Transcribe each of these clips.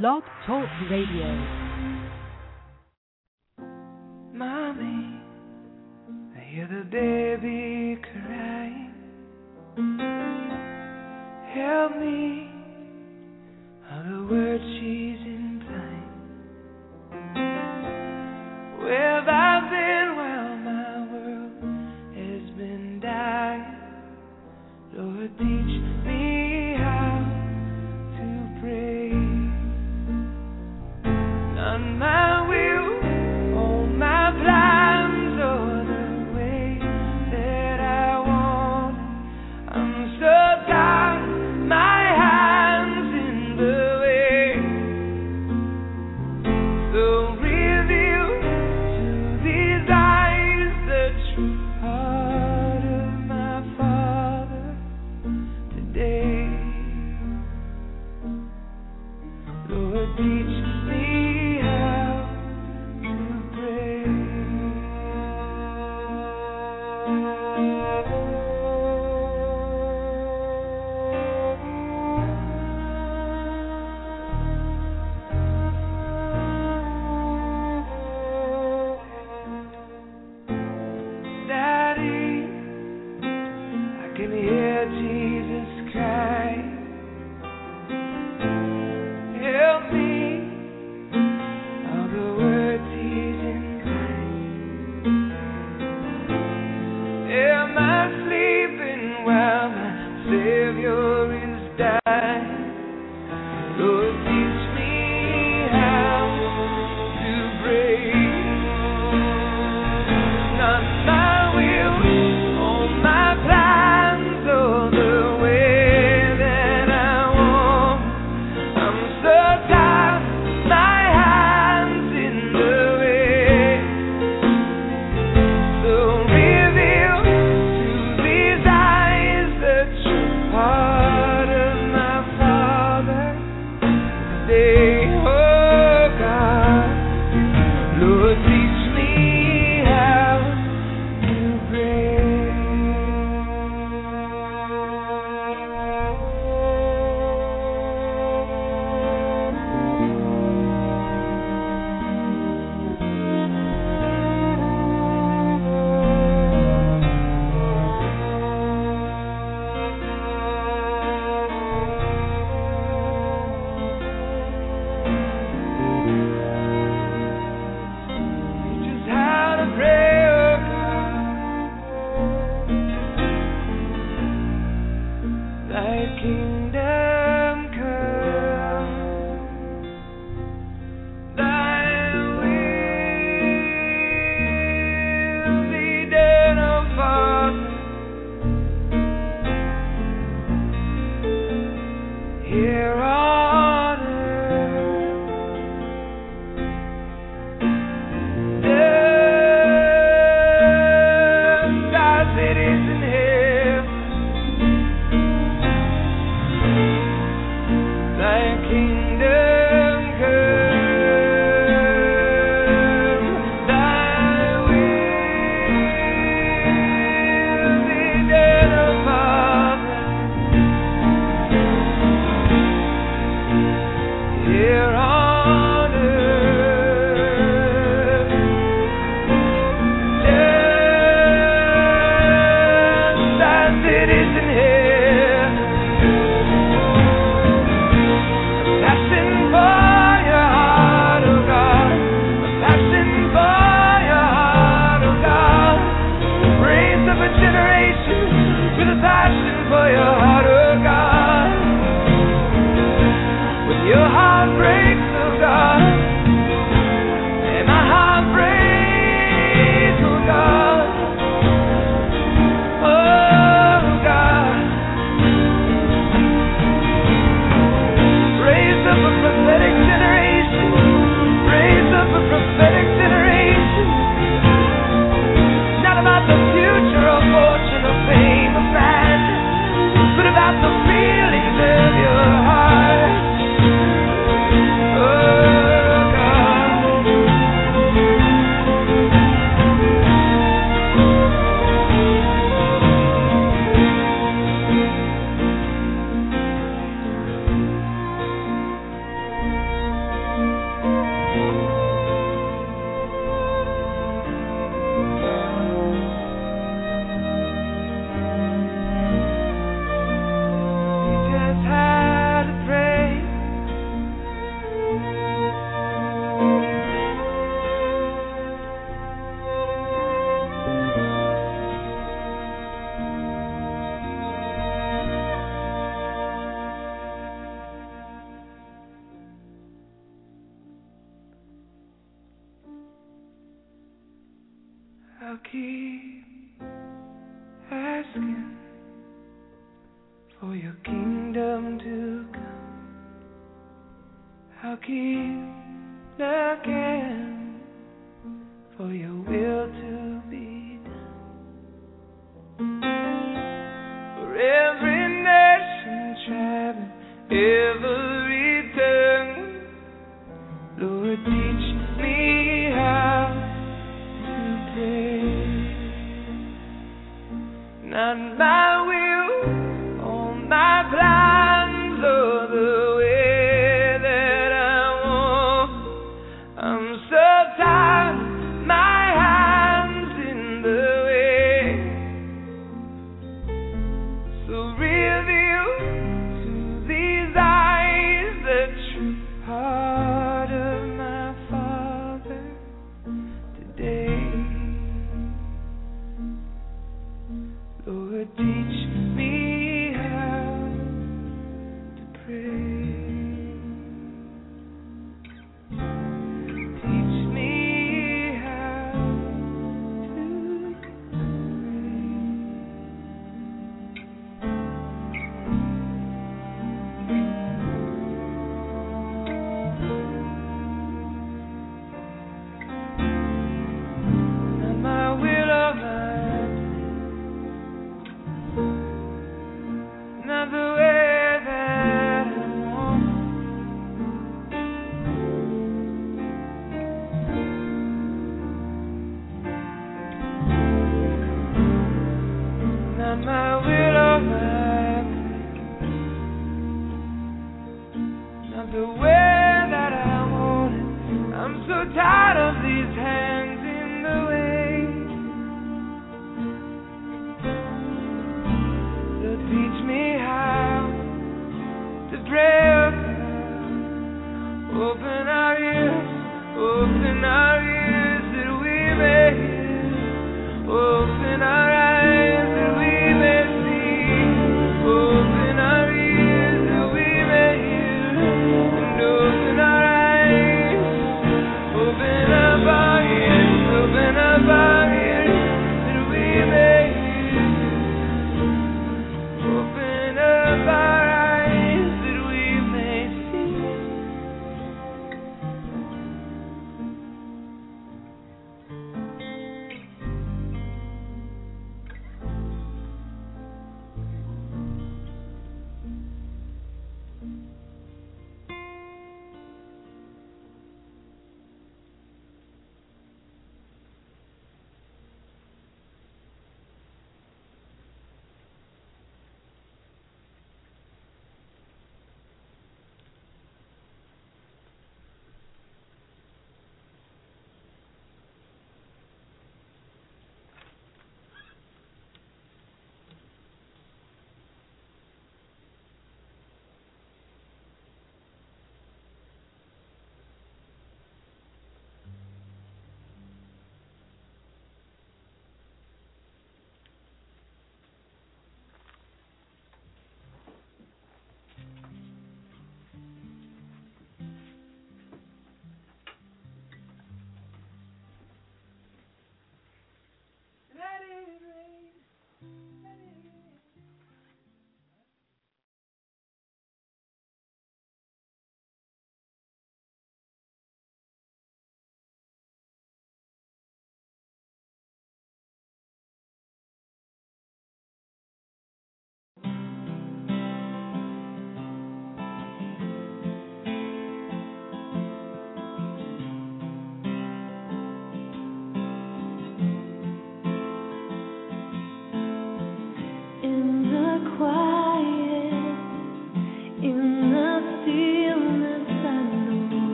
Blog Talk Radio. Mommy, I hear the baby crying. Help me, are the words she's implying. Where have I been while my world has been dying? Lord, am I sleeping while my Savior is dying?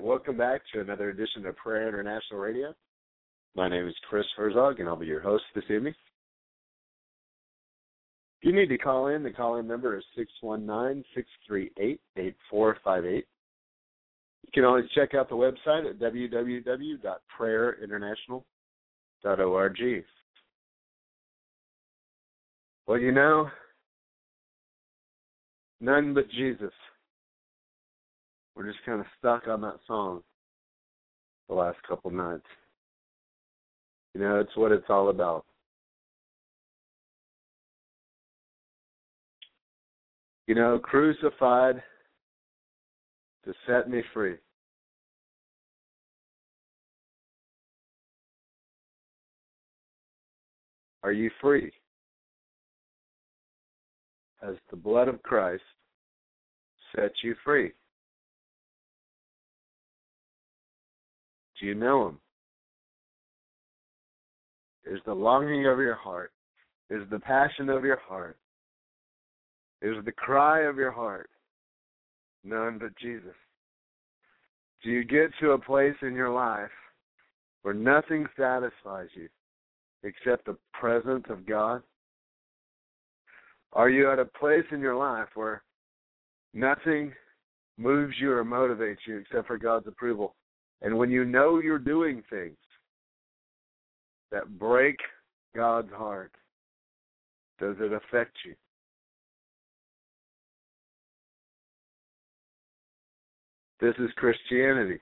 Right, welcome back to another edition of Prayer International Radio. My name is Chris Herzog, and I'll be your host this evening. If you need to call in, the call in number is 619 638 8458. You can always check out the website at www.prayerinternational.org. Well, you know, none but Jesus We're just kind of stuck on that song the last couple nights. You know, it's what it's all about. You know, crucified to set me free. Are you free? Has the blood of Christ set you free? Do you know him? Is the longing of your heart, is the passion of your heart, is the cry of your heart none but Jesus? Do you get to a place in your life where nothing satisfies you except the presence of God? Are you at a place in your life where nothing moves you or motivates you except for God's approval? And when you know you're doing things that break God's heart, does it affect you? This is Christianity.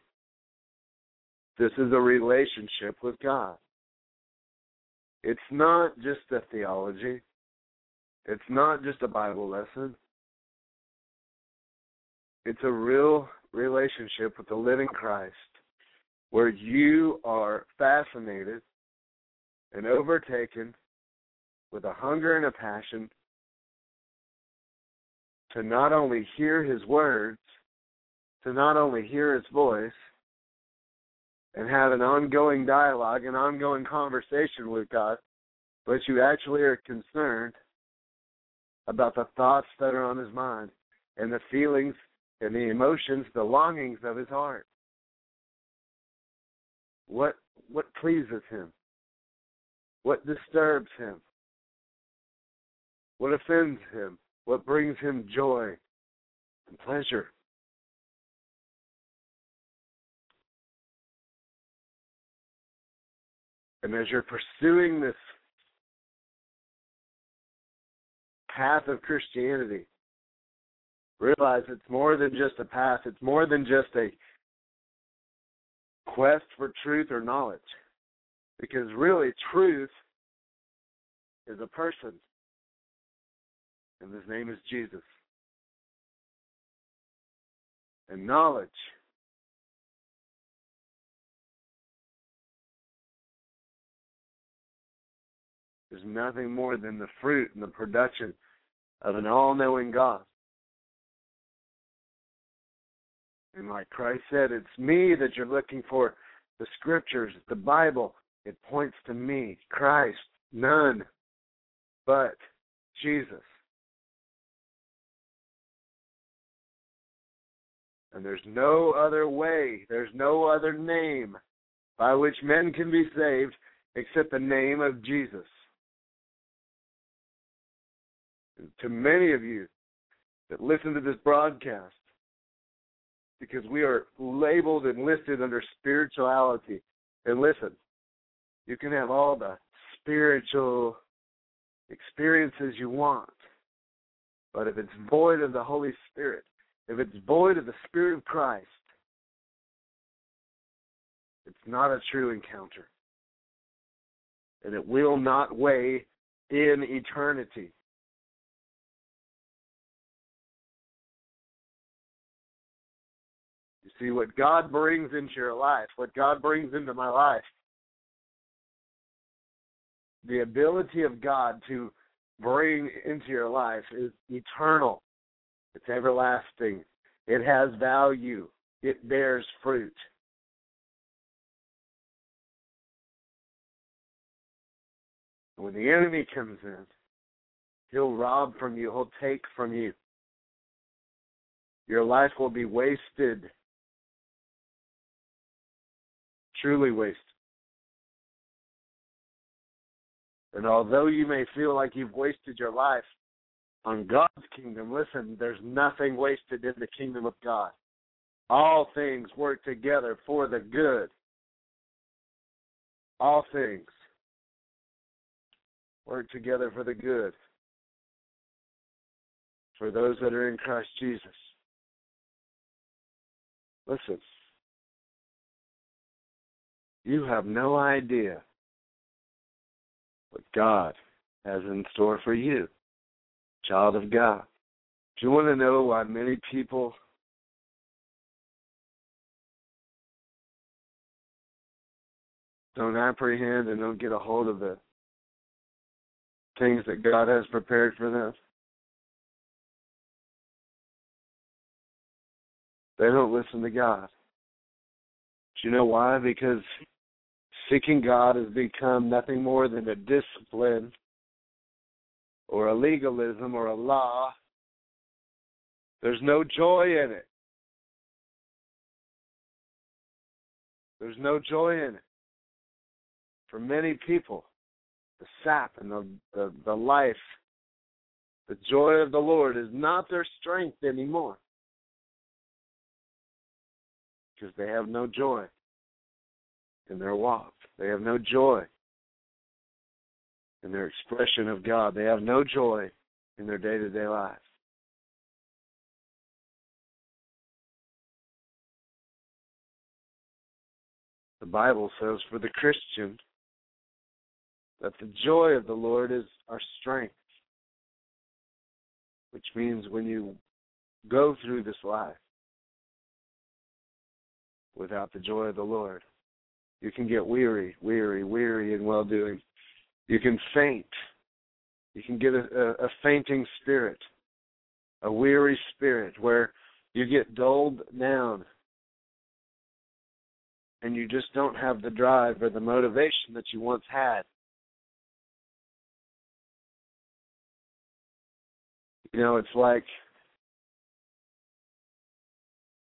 This is a relationship with God. It's not just a theology. It's not just a Bible lesson. It's a real relationship with the living Christ where you are fascinated and overtaken with a hunger and a passion to not only hear his words, to not only hear his voice, and have an ongoing dialogue, an ongoing conversation with God, but you actually are concerned about the thoughts that are on his mind and the feelings and the emotions, the longings of his heart. What what pleases him? What disturbs him? What offends him? What brings him joy and pleasure? And as you're pursuing this path of Christianity, realize it's more than just a path, it's more than just a quest for truth or knowledge. Because really, truth is a person, and his name is Jesus. And knowledge is nothing more than the fruit and the production of an all knowing God. And like Christ said, it's me that you're looking for. The scriptures, the Bible, it points to me, Christ, none but Jesus. And there's no other way, there's no other name by which men can be saved except the name of Jesus. And to many of you that listen to this broadcast, because we are labeled and listed under spirituality. And listen, you can have all the spiritual experiences you want, but if it's void of the Holy Spirit, if it's void of the Spirit of Christ, it's not a true encounter. And it will not weigh in eternity. See, what God brings into your life, what God brings into my life, the ability of God to bring into your life is eternal. It's everlasting. It has value. It bears fruit. When the enemy comes in, he'll rob from you, he'll take from you. Your life will be wasted truly wasted. And although you may feel like you've wasted your life on God's kingdom, listen, there's nothing wasted in the kingdom of God. All things work together for the good. All things work together for the good for those that are in Christ Jesus. Listen, you have no idea what God has in store for you, child of God. Do you want to know why many people don't apprehend and don't get a hold of the things that God has prepared for them? They don't listen to God. Do you know why? Because seeking God has become nothing more than a discipline or a legalism or a law. There's no joy in it. There's no joy in it. For many people, the sap and the, the, the life, the joy of the Lord is not their strength anymore because they have no joy in their walk. They have no joy in their expression of God. They have no joy in their day to day lives. The Bible says for the Christian that the joy of the Lord is our strength, which means when you go through this life, without the joy of the Lord. You can get weary, weary, weary in well doing. You can faint. You can get a, a, a fainting spirit, a weary spirit where you get dulled down and you just don't have the drive or the motivation that you once had. You know, it's like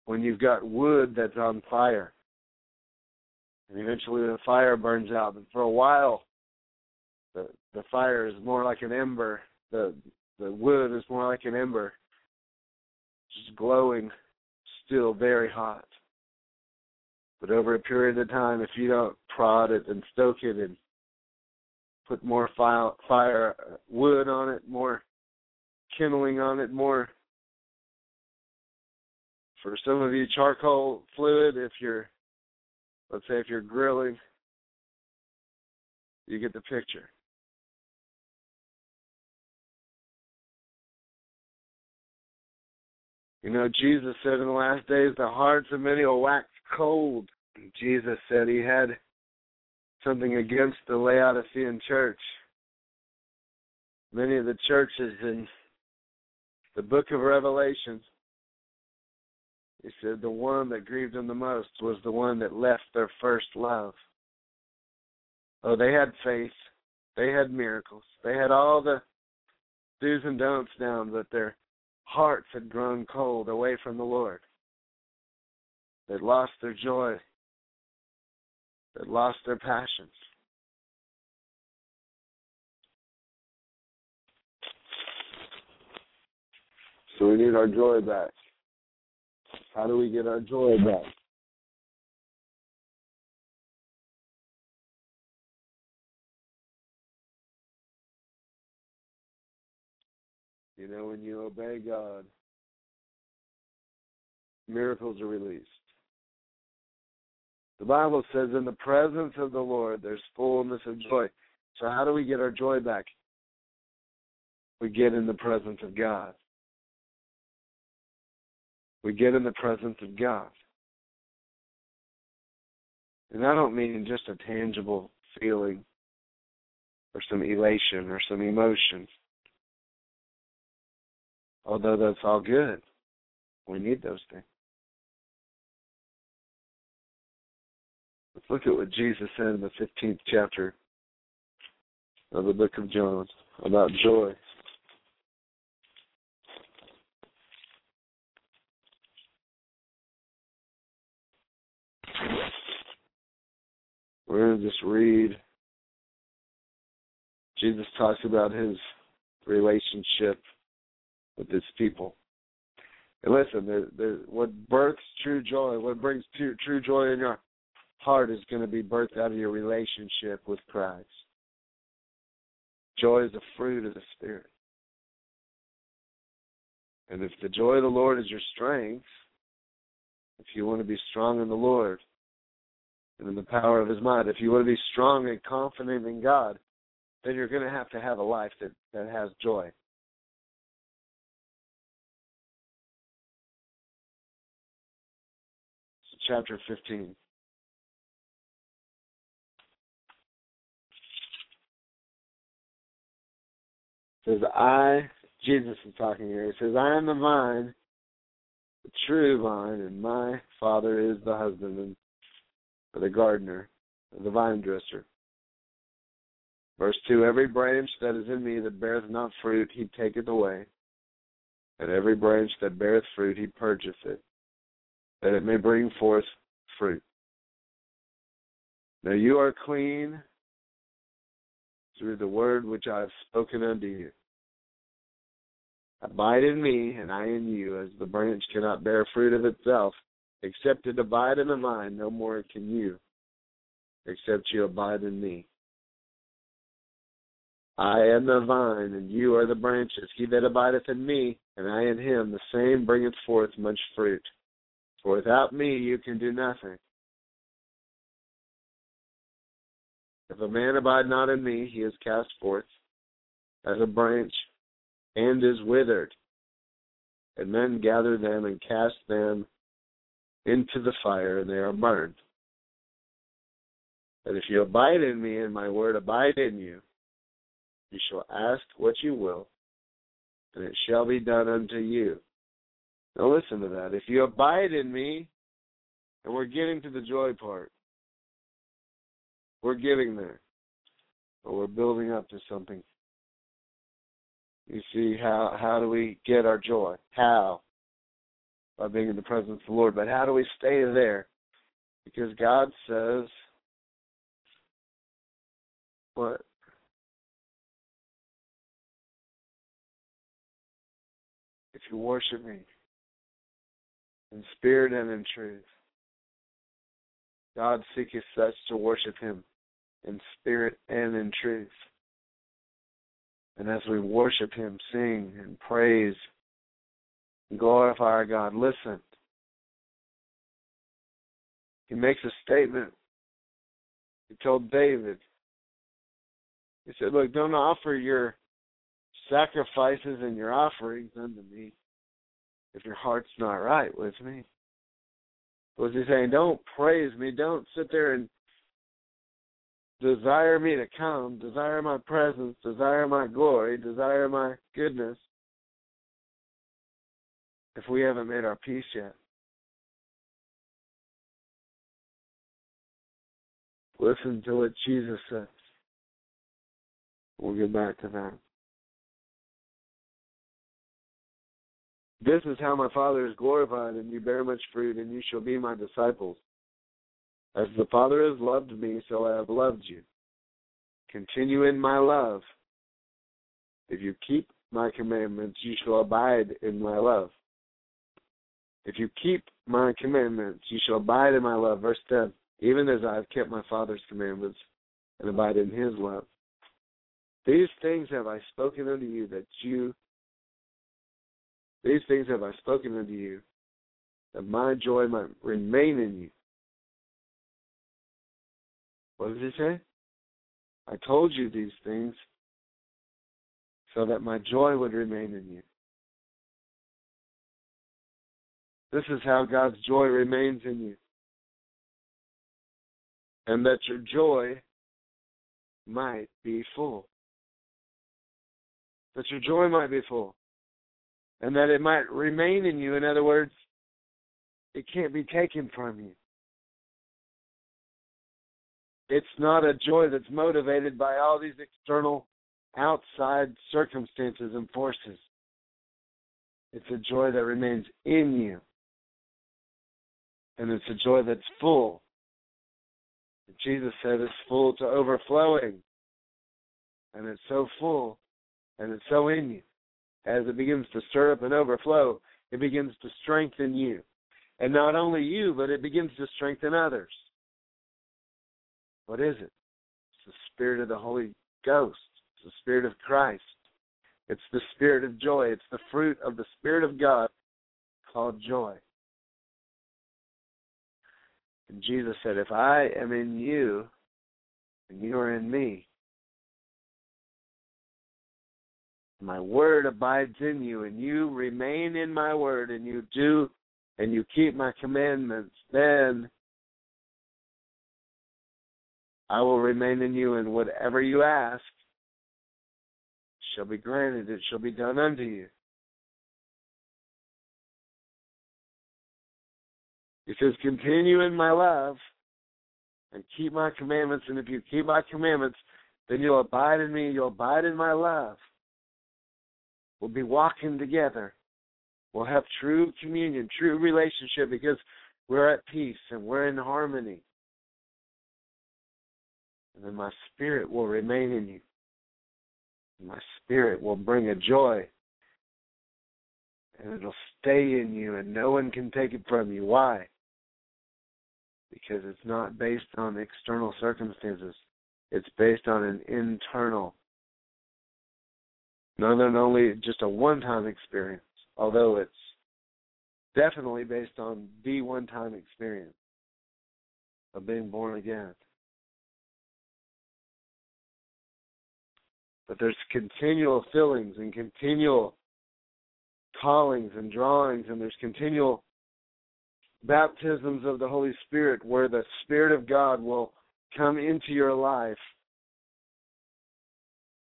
when you've got wood that's on fire. And eventually the fire burns out. But for a while the the fire is more like an ember. The the wood is more like an ember. Just glowing, still very hot. But over a period of time, if you don't prod it and stoke it and put more fire, fire wood on it, more kindling on it, more for some of you charcoal fluid if you're let's say if you're grilling you get the picture. You know jesus said in the last days the hearts of many will wax cold. Jesus said he had something against the laodicean church. Many of the churches in the book of revelations he said the one that grieved him the most was the one that left their first love. Oh, they had faith. They had miracles. They had all the do's and don'ts down, but their hearts had grown cold away from the Lord. They'd lost their joy. They'd lost their passions. So we need our joy back. How do we get our joy back? You know, when you obey God, miracles are released. The Bible says, in the presence of the Lord, there's fullness of joy. So, how do we get our joy back? We get in the presence of God we get in the presence of God. And I don't mean just a tangible feeling or some elation or some emotion. Although that's all good. We need those things. Let's look at what Jesus said in the 15th chapter of the book of John about joy. We're going to just read. Jesus talks about his relationship with his people. And listen, what births true joy, what brings true, true joy in your heart is going to be birthed out of your relationship with Christ. Joy is a fruit of the Spirit. And if the joy of the Lord is your strength, if you want to be strong in the Lord and in the power of his might, if you want to be strong and confident in God, then you're going to have to have a life that, that has joy. Chapter 15. says, I, Jesus is talking here, he says, I am the vine, the true vine, and my Father is the husbandman, the gardener, the vine dresser. Verse 2 Every branch that is in me that beareth not fruit, he taketh away. And every branch that beareth fruit, he purgeth it, that it may bring forth fruit. Now you are clean through the word which I have spoken unto you. Abide in me, and I in you, as the branch cannot bear fruit of itself, except abide in the vine, no more can you, except you abide in me. I am the vine, and you are the branches. He that abideth in me, and I in him, the same bringeth forth much fruit. For without me you can do nothing. If a man abide not in me, he is cast forth as a branch and is withered. And men gather them and cast them into the fire, and they are burned. But if you abide in me, and my word abide in you, you shall ask what you will, and it shall be done unto you. Now listen to that. If you abide in me, and we're getting to the joy part, we're getting there, but we're building up to something. You see, how how do we get our joy? How? By being in the presence of the Lord. But how do we stay there? Because God says, what? If you worship me in spirit and in truth, God seeketh such to worship him in spirit and in truth. And as we worship him, sing and praise glorify our God, listen. He makes a statement. He told David, he said, Look, don't offer your sacrifices and your offerings unto me if your heart's not right with me. Was he saying, Don't praise me, don't sit there and desire me to come, desire my presence, desire my glory, desire my goodness, if we haven't made our peace yet. Listen to what Jesus says. We'll get back to that. This is how my Father is glorified, and you bear much fruit, and you shall be my disciples. As the Father has loved me, so I have loved you. Continue in my love. If you keep my commandments, you shall abide in my love. If you keep my commandments, you shall abide in my love. Verse 10 Even as I have kept my Father's commandments and abide in his love. These things have I spoken unto you that you, these things have I spoken unto you that my joy might remain in you what does he say? I told you these things so that my joy would remain in you. This is how God's joy remains in you. And that your joy might be full. That your joy might be full. And that it might remain in you. In other words, it can't be taken from you. It's not a joy that's motivated by all these external outside circumstances and forces. It's a joy that remains in you. And it's a joy that's full. Jesus said it's full to overflowing. And it's so full and it's so in you. As it begins to stir up and overflow, it begins to strengthen you. And not only you, but it begins to strengthen others. What is it? It's the Spirit of the Holy Ghost. It's the Spirit of Christ. It's the Spirit of joy. It's the fruit of the Spirit of God called joy. And Jesus said, If I am in you and you are in me, my word abides in you, and you remain in my word, and you do and you keep my commandments, then I will remain in you, and whatever you ask shall be granted, it shall be done unto you. He says, Continue in my love and keep my commandments, and if you keep my commandments, then you'll abide in me, you'll abide in my love. We'll be walking together. We'll have true communion, true relationship because we're at peace and we're in harmony. And then my spirit will remain in you. My spirit will bring a joy. And it'll stay in you, and no one can take it from you. Why? Because it's not based on external circumstances, it's based on an internal, not only just a one time experience, although it's definitely based on the one time experience of being born again. But there's continual fillings and continual callings and drawings, and there's continual baptisms of the Holy Spirit where the Spirit of God will come into your life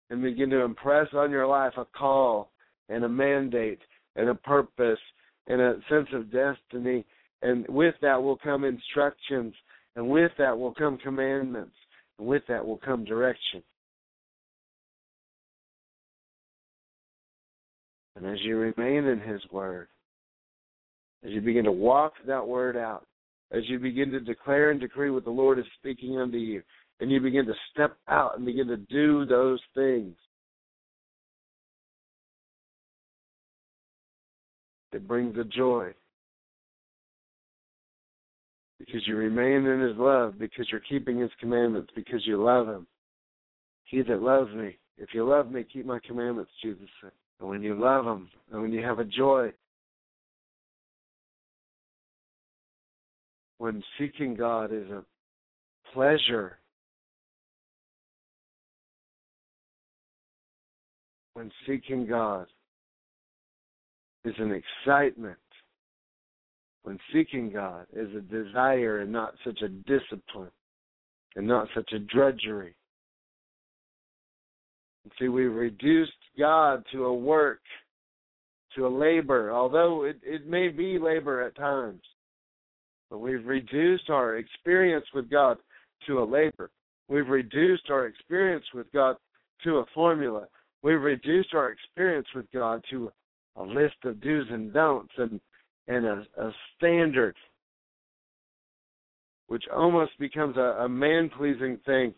and begin to impress on your life a call and a mandate and a purpose and a sense of destiny. And with that will come instructions, and with that will come commandments, and with that will come direction. And as you remain in His Word, as you begin to walk that Word out, as you begin to declare and decree what the Lord is speaking unto you, and you begin to step out and begin to do those things, it brings the joy. Because you remain in his love, because you're keeping his commandments, because you love him. He that loves me, if you love me, keep my commandments, Jesus said. And when you love him, and when you have a joy, when seeking God is a pleasure, when seeking God is an excitement, when seeking God is a desire and not such a discipline and not such a drudgery. See, we've reduced God to a work, to a labor, although it, it may be labor at times. But we've reduced our experience with God to a labor. We've reduced our experience with God to a formula. We've reduced our experience with God to a list of do's and don'ts and and a, a standard which almost becomes a, a man pleasing thing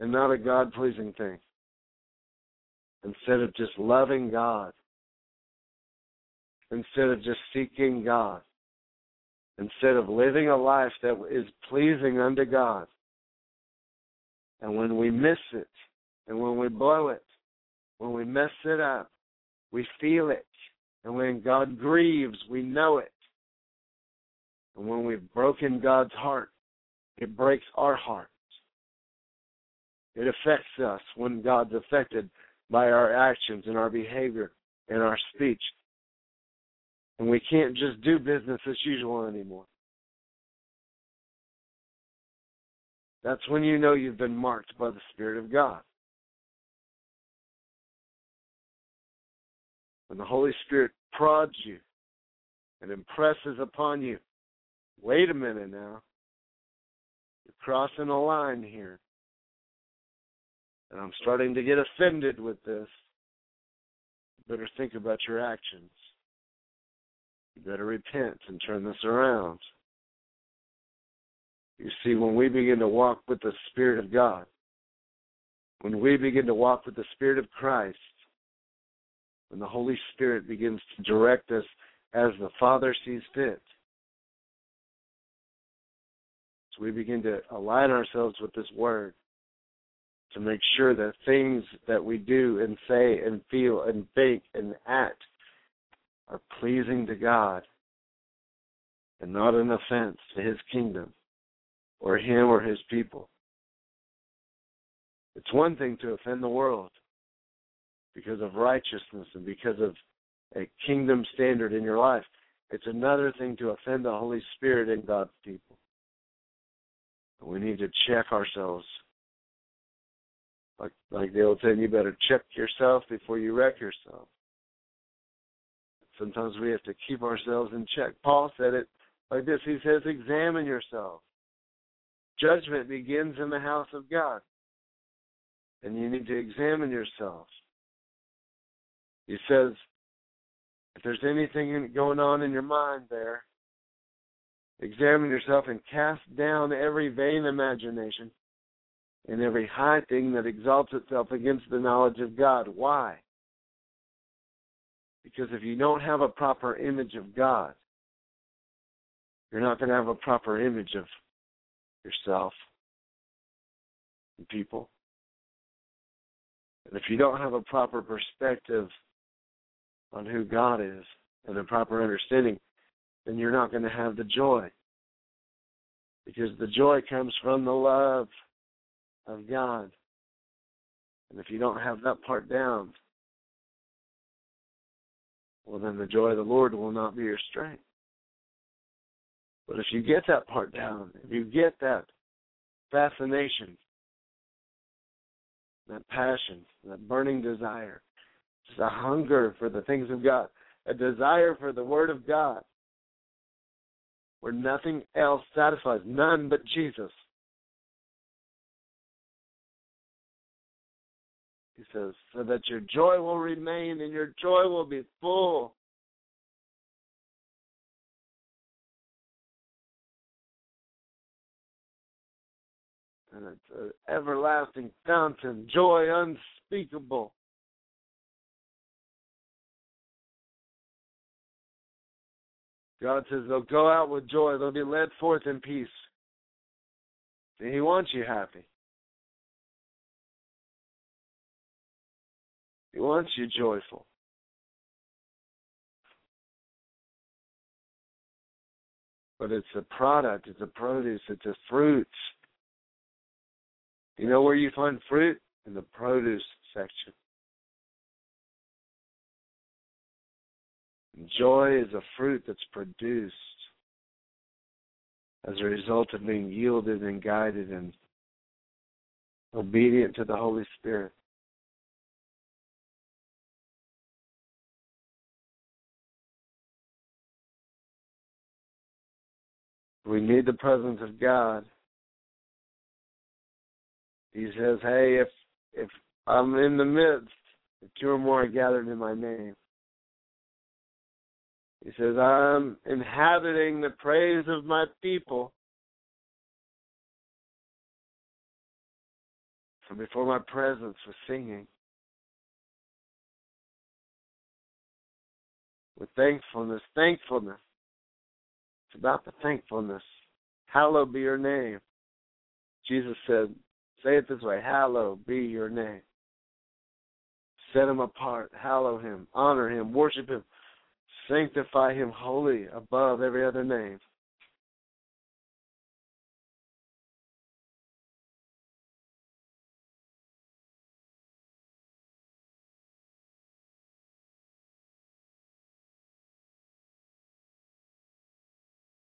and not a God pleasing thing. Instead of just loving God, instead of just seeking God, instead of living a life that is pleasing unto God. And when we miss it, and when we blow it, when we mess it up, we feel it. And when God grieves, we know it. And when we've broken God's heart, it breaks our hearts. It affects us when God's affected by our actions and our behavior and our speech. And we can't just do business as usual anymore. That's when you know you've been marked by the Spirit of God. when the Holy Spirit prods you and impresses upon you, wait a minute now, you're crossing a line here. And I'm starting to get offended with this. Better think about your actions. You better repent and turn this around. You see, when we begin to walk with the Spirit of God, when we begin to walk with the Spirit of Christ, when the Holy Spirit begins to direct us as the Father sees fit. So we begin to align ourselves with this Word to make sure that things that we do and say and feel and think and act are pleasing to God. and not an offense to his kingdom or him or his people. It's one thing to offend the world because of righteousness and because of a kingdom standard in your life. It's another thing to offend the Holy Spirit in God's people. We need to check ourselves. Like like the old saying, you better check yourself before you wreck yourself. Sometimes we have to keep ourselves in check. Paul said it like this. He says, examine yourself. Judgment begins in the house of God. And you need to examine yourself. He says, if there's anything going on in your mind there, examine yourself and cast down every vain imagination and every high thing that exalts itself against the knowledge of God. Why? Because if you don't have a proper image of God, you're not going to have a proper image of yourself and people. And if you don't have a proper perspective on who God is and a proper understanding, then you're not going to have the joy. Because the joy comes from the love of God. And if you don't have that part down, well, then the joy of the Lord will not be your strength. But if you get that part down, if you get that fascination, that passion, that burning desire, just a hunger for the things of God, a desire for the Word of God, where nothing else satisfies, none but Jesus. He says, so that your joy will remain and your joy will be full. And it's an everlasting fountain, joy unspeakable. God says they'll go out with joy, they'll be led forth in peace. He wants you happy. He wants you joyful. But it's a product, it's a produce, it's a fruit. You know where you find fruit? In the produce section. Joy is a fruit that's produced as a result of being yielded and guided and obedient to the Holy Spirit. We need the presence of God. He says, "Hey, if if I'm in the midst, if two or more are gathered in my name." He says, "I'm inhabiting the praise of my people." So before my presence was singing with thankfulness, thankfulness. It's about the thankfulness. Hallowed be your name. Jesus said, say it this way, hallowed be your name. Set him apart, hallow him, honor him, worship him, sanctify him holy above every other name.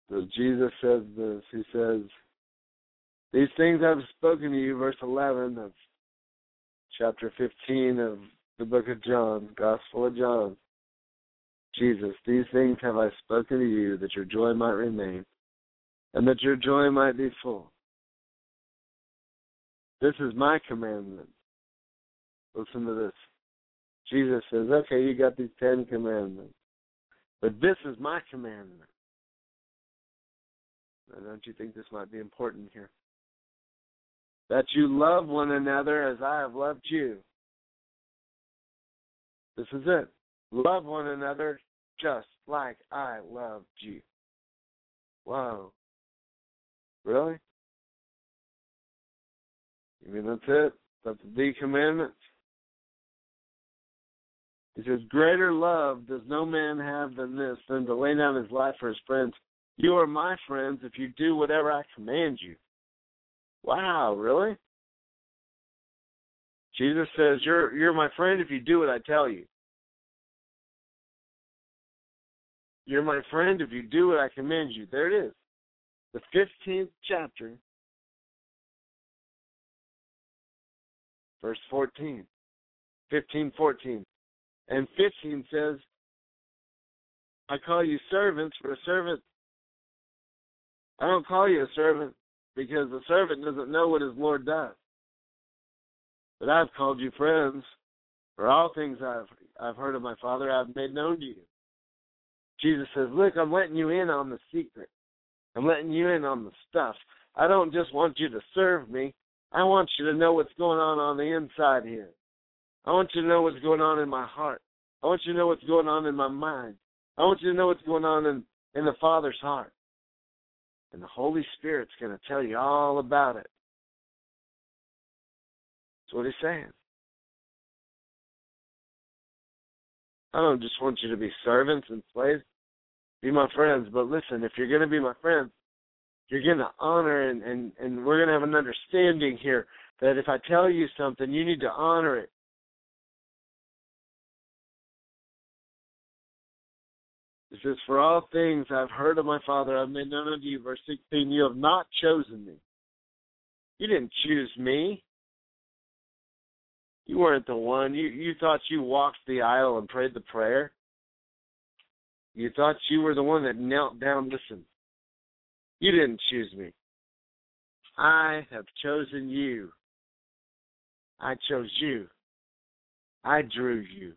So Jesus says this. He says, These things I've spoken to you, verse 11 of chapter 15 of the book of John, Gospel of John. Jesus, these things have I spoken to you, that your joy might remain, and that your joy might be full. This is my commandment. Listen to this. Jesus says, okay, you got these Ten Commandments, but this is my commandment don't you think this might be important here? That you love one another as I have loved you. This is it. Love one another just like I loved you. Wow. Really? You mean that's it? That's the commandment? He says, Greater love does no man have than this, than to lay down his life for his friends. You are my friends if you do whatever I command you. Wow, really? Jesus says, You're you're my friend if you do what I tell you. You're my friend if you do what I command you. There it is. The fifteenth chapter, verse 14. 15, 14. And 15 says, I call you servants, for a servant I don't call you a servant because the servant doesn't know what his Lord does. But I've called you friends, for all things I've I've heard of my Father I've made known to you. Jesus says, Look, I'm letting you in on the secret. I'm letting you in on the stuff. I don't just want you to serve me. I want you to know what's going on on the inside here. I want you to know what's going on in my heart. I want you to know what's going on in my mind. I want you to know what's going on in, in the Father's heart. And the Holy Spirit's going to tell you all about it. That's what he's saying. I don't just want you to be servants and slaves. Be my friends. But listen, if you're going to be my friends, you're going to honor and, and, and we're going to have an understanding here that if I tell you something, you need to honor it. It says, For all things I've heard of my Father, I've made known unto you. Verse 16, you have not chosen me. You didn't choose me. You weren't the one. You you thought you walked the aisle and prayed the prayer. You thought you were the one that knelt down. Listen, you didn't choose me. I have chosen you. I chose you. I drew you.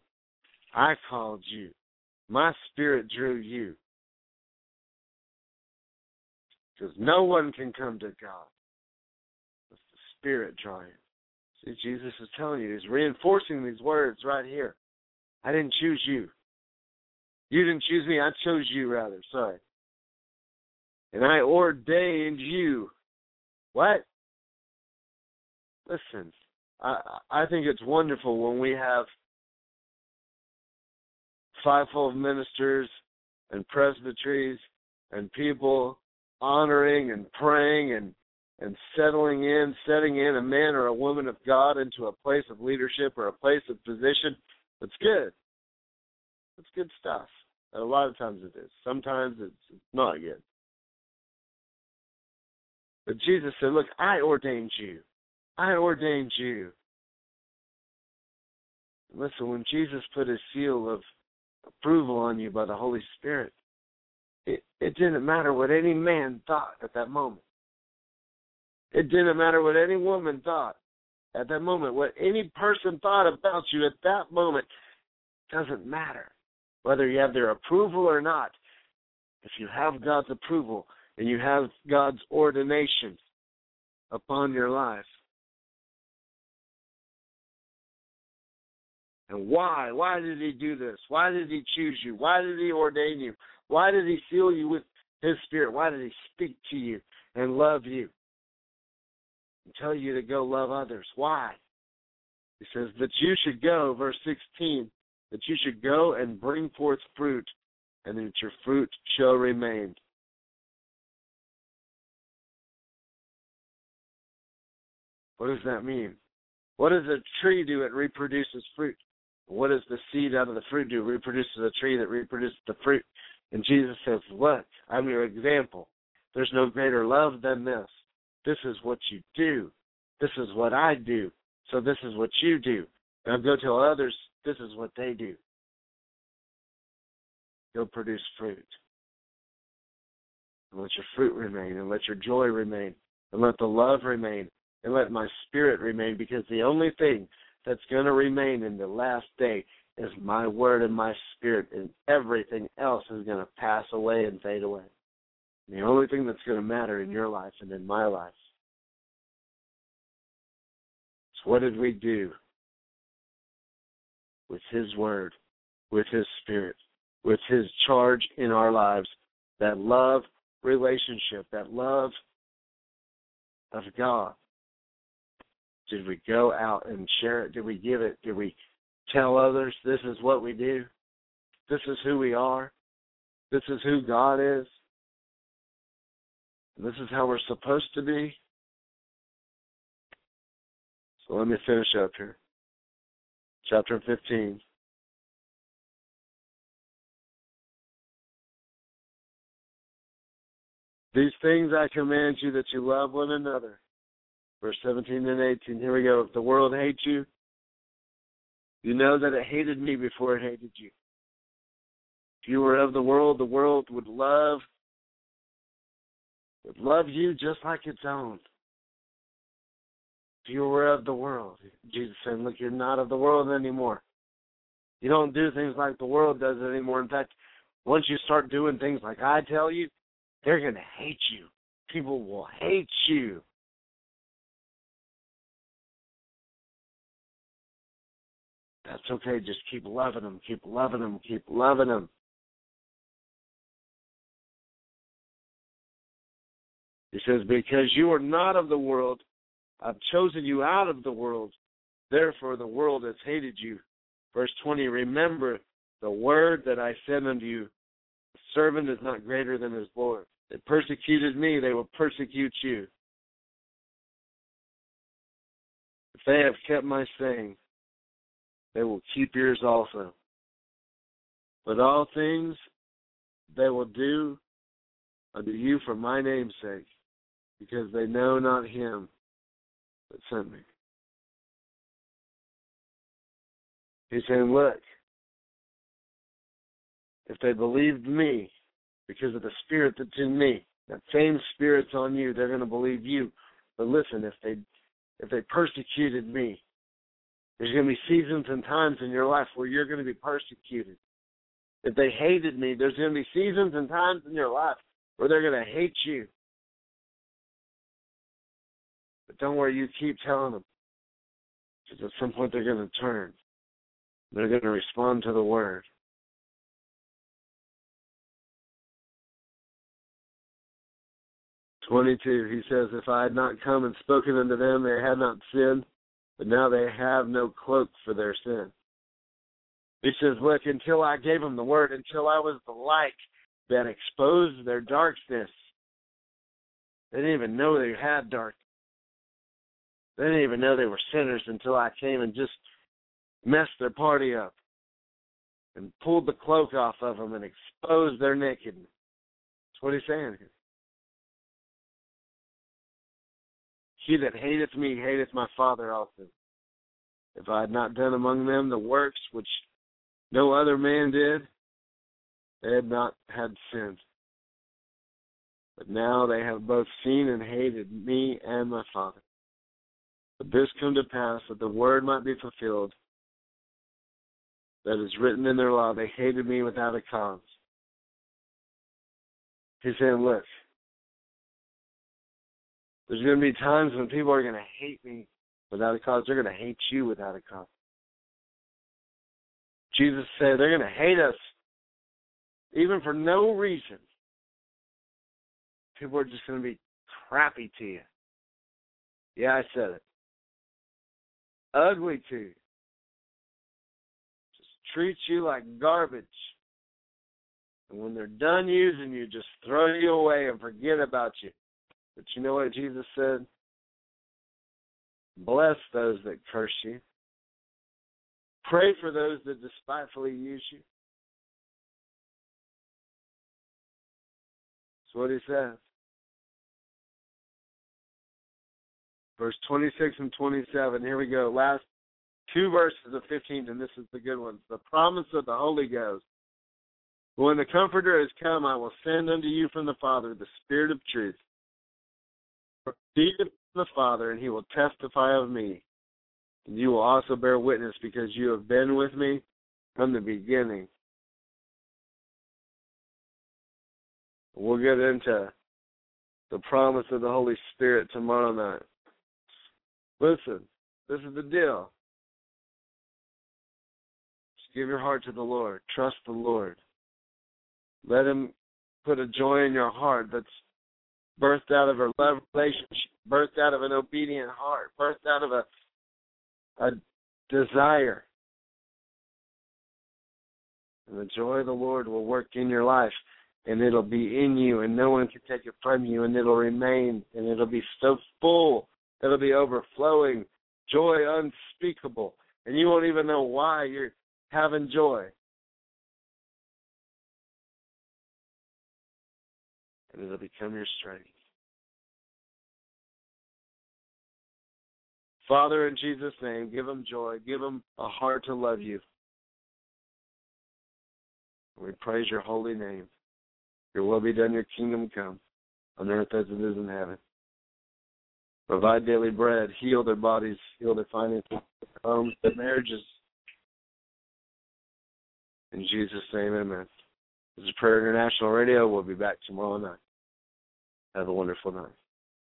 I called you. My spirit drew you. Because no one can come to God. It's the Spirit drawing. See, Jesus is telling you, he's reinforcing these words right here. I didn't choose you. You didn't choose me, I chose you rather, sorry. And I ordained you. What? Listen, I I think it's wonderful when we have fivefold ministers and presbyteries and people honoring and praying and and settling in, setting in a man or a woman of God into a place of leadership or a place of position. That's good. That's good stuff. And a lot of times it is. Sometimes it's, not good. But Jesus said, Look, I ordained you. I ordained you. Listen, when Jesus put his seal of approval on you by the Holy Spirit. It, it didn't matter what any man thought at that moment. It didn't matter what any woman thought at that moment. What any person thought about you at that moment doesn't matter. Whether you have their approval or not, if you have God's approval and you have God's ordination upon your life, And why? Why did he do this? Why did he choose you? Why did he ordain you? Why did he seal you with his spirit? Why did he speak to you and love you? And tell you to go love others. Why? He says that you should go, verse 16, that you should go and bring forth fruit, and that your fruit shall remain. What does that mean? What does a tree do? It reproduces fruit. What does the seed out of the fruit do? Reproduces a tree that reproduces the fruit. And Jesus says, Look, I'm your example. There's no greater love than this. This is what you do. This is what I do. So this is what you do. Now go tell others this is what they do. Go produce fruit. And let your fruit remain, and let your joy remain, and let the love remain, and let my spirit remain, because the only thing that's going to remain in the last day is my word and my spirit, and everything else is going to pass away and fade away. And the only thing that's going to matter in your life and in my life is what did we do with His word, with His spirit, with His charge in our lives, that love relationship, that love of God did we go out and share it? Did we give it? Did we tell others this is what we do? This is who we are. This is who God is. This is how we're supposed to be. So let me finish up here. Chapter 15. These things I command you that you love one another. Verse 17 and 18. Here we go. If the world hates you, you know that it hated me before it hated you. If you were of the world, the world would love would love you just like its own. If you were of the world, Jesus said, Look, you're not of the world anymore. You don't do things like the world does anymore. In fact, once you start doing things like I tell you, they're going to hate you. People will hate you. That's okay. Just keep loving them. Keep loving them. Keep loving them. He says, Because you are not of the world, I've chosen you out of the world. Therefore, the world has hated you. Verse 20 Remember the word that I said unto you the servant is not greater than his Lord. They persecuted me, they will persecute you. If they have kept my saying, they will keep yours also. But all things they will do unto you for my name's sake, because they know not him that sent me. He's saying, Look, if they believed me because of the spirit that's in me, that same spirit's on you, they're going to believe you. But listen, if they if they persecuted me, there's going to be seasons and times in your life where you're going to be persecuted. If they hated me, there's going to be seasons and times in your life where they're going to hate you. But don't worry, you keep telling them. Because at some point they're going to turn. They're going to respond to the word. Twenty-two. He says, "If I had not come and spoken unto them, they had not sinned, but now they have no cloak for their sin." He says, "Look, until I gave them the word, until I was the light that exposed their darkness, they didn't even know they had darkness. They didn't even know they were sinners until I came and just messed their party up and pulled the cloak off of them and exposed their nakedness. That's what he's saying here. He that hateth me hateth my Father also. If I had not done among them the works which no other man did, they had not had sin. But now they have both seen and hated me and my Father. But this come to pass that the word might be fulfilled that is written in their law. They hated me without a cause. He's saying, look, there's going to be times when people are going to hate me without a cause. They're going to hate you without a cause. Jesus said they're going to hate us even for no reason. People are just going to be crappy to you. Yeah, I said it. Ugly to you Just treat you like garbage. And when they're done using you, just throw you away and forget about you. But you know what Jesus said? Bless those that curse you. Pray for those that despitefully use you. That's what he says. Verse 26 and 27. Here we go. Last two verses of 15, and this is the good one. The promise of the Holy Ghost. When the Comforter has come, I will send unto you from the Father the Spirit of truth. Proceeded the Father, and he will testify of me. And you will also bear witness because you have been with me from the beginning. We'll get into the promise of the Holy Spirit tomorrow night. Listen, this is the deal. Just Give your heart to the Lord. Trust the Lord. Let Him put a joy in your heart that's birthed out of a love relationship, birthed out of an obedient heart, birthed out of a a desire. And the joy of the Lord will work in your life. and it'll be in you, and no one can take it from you, and it'll remain, and it'll be so full, it'll be overflowing, joy unspeakable, and you won't even know why you're having joy. And it'll become your strength. Father, in Jesus' name, give them joy. Give them a heart to love you. We praise your holy name. Your will be done, your kingdom come, on earth as it is in heaven. Provide daily bread, heal their bodies, heal their finances, their homes, their marriages. In Jesus' name, amen. This is Prayer International Radio. We'll be back tomorrow night. Have a wonderful night.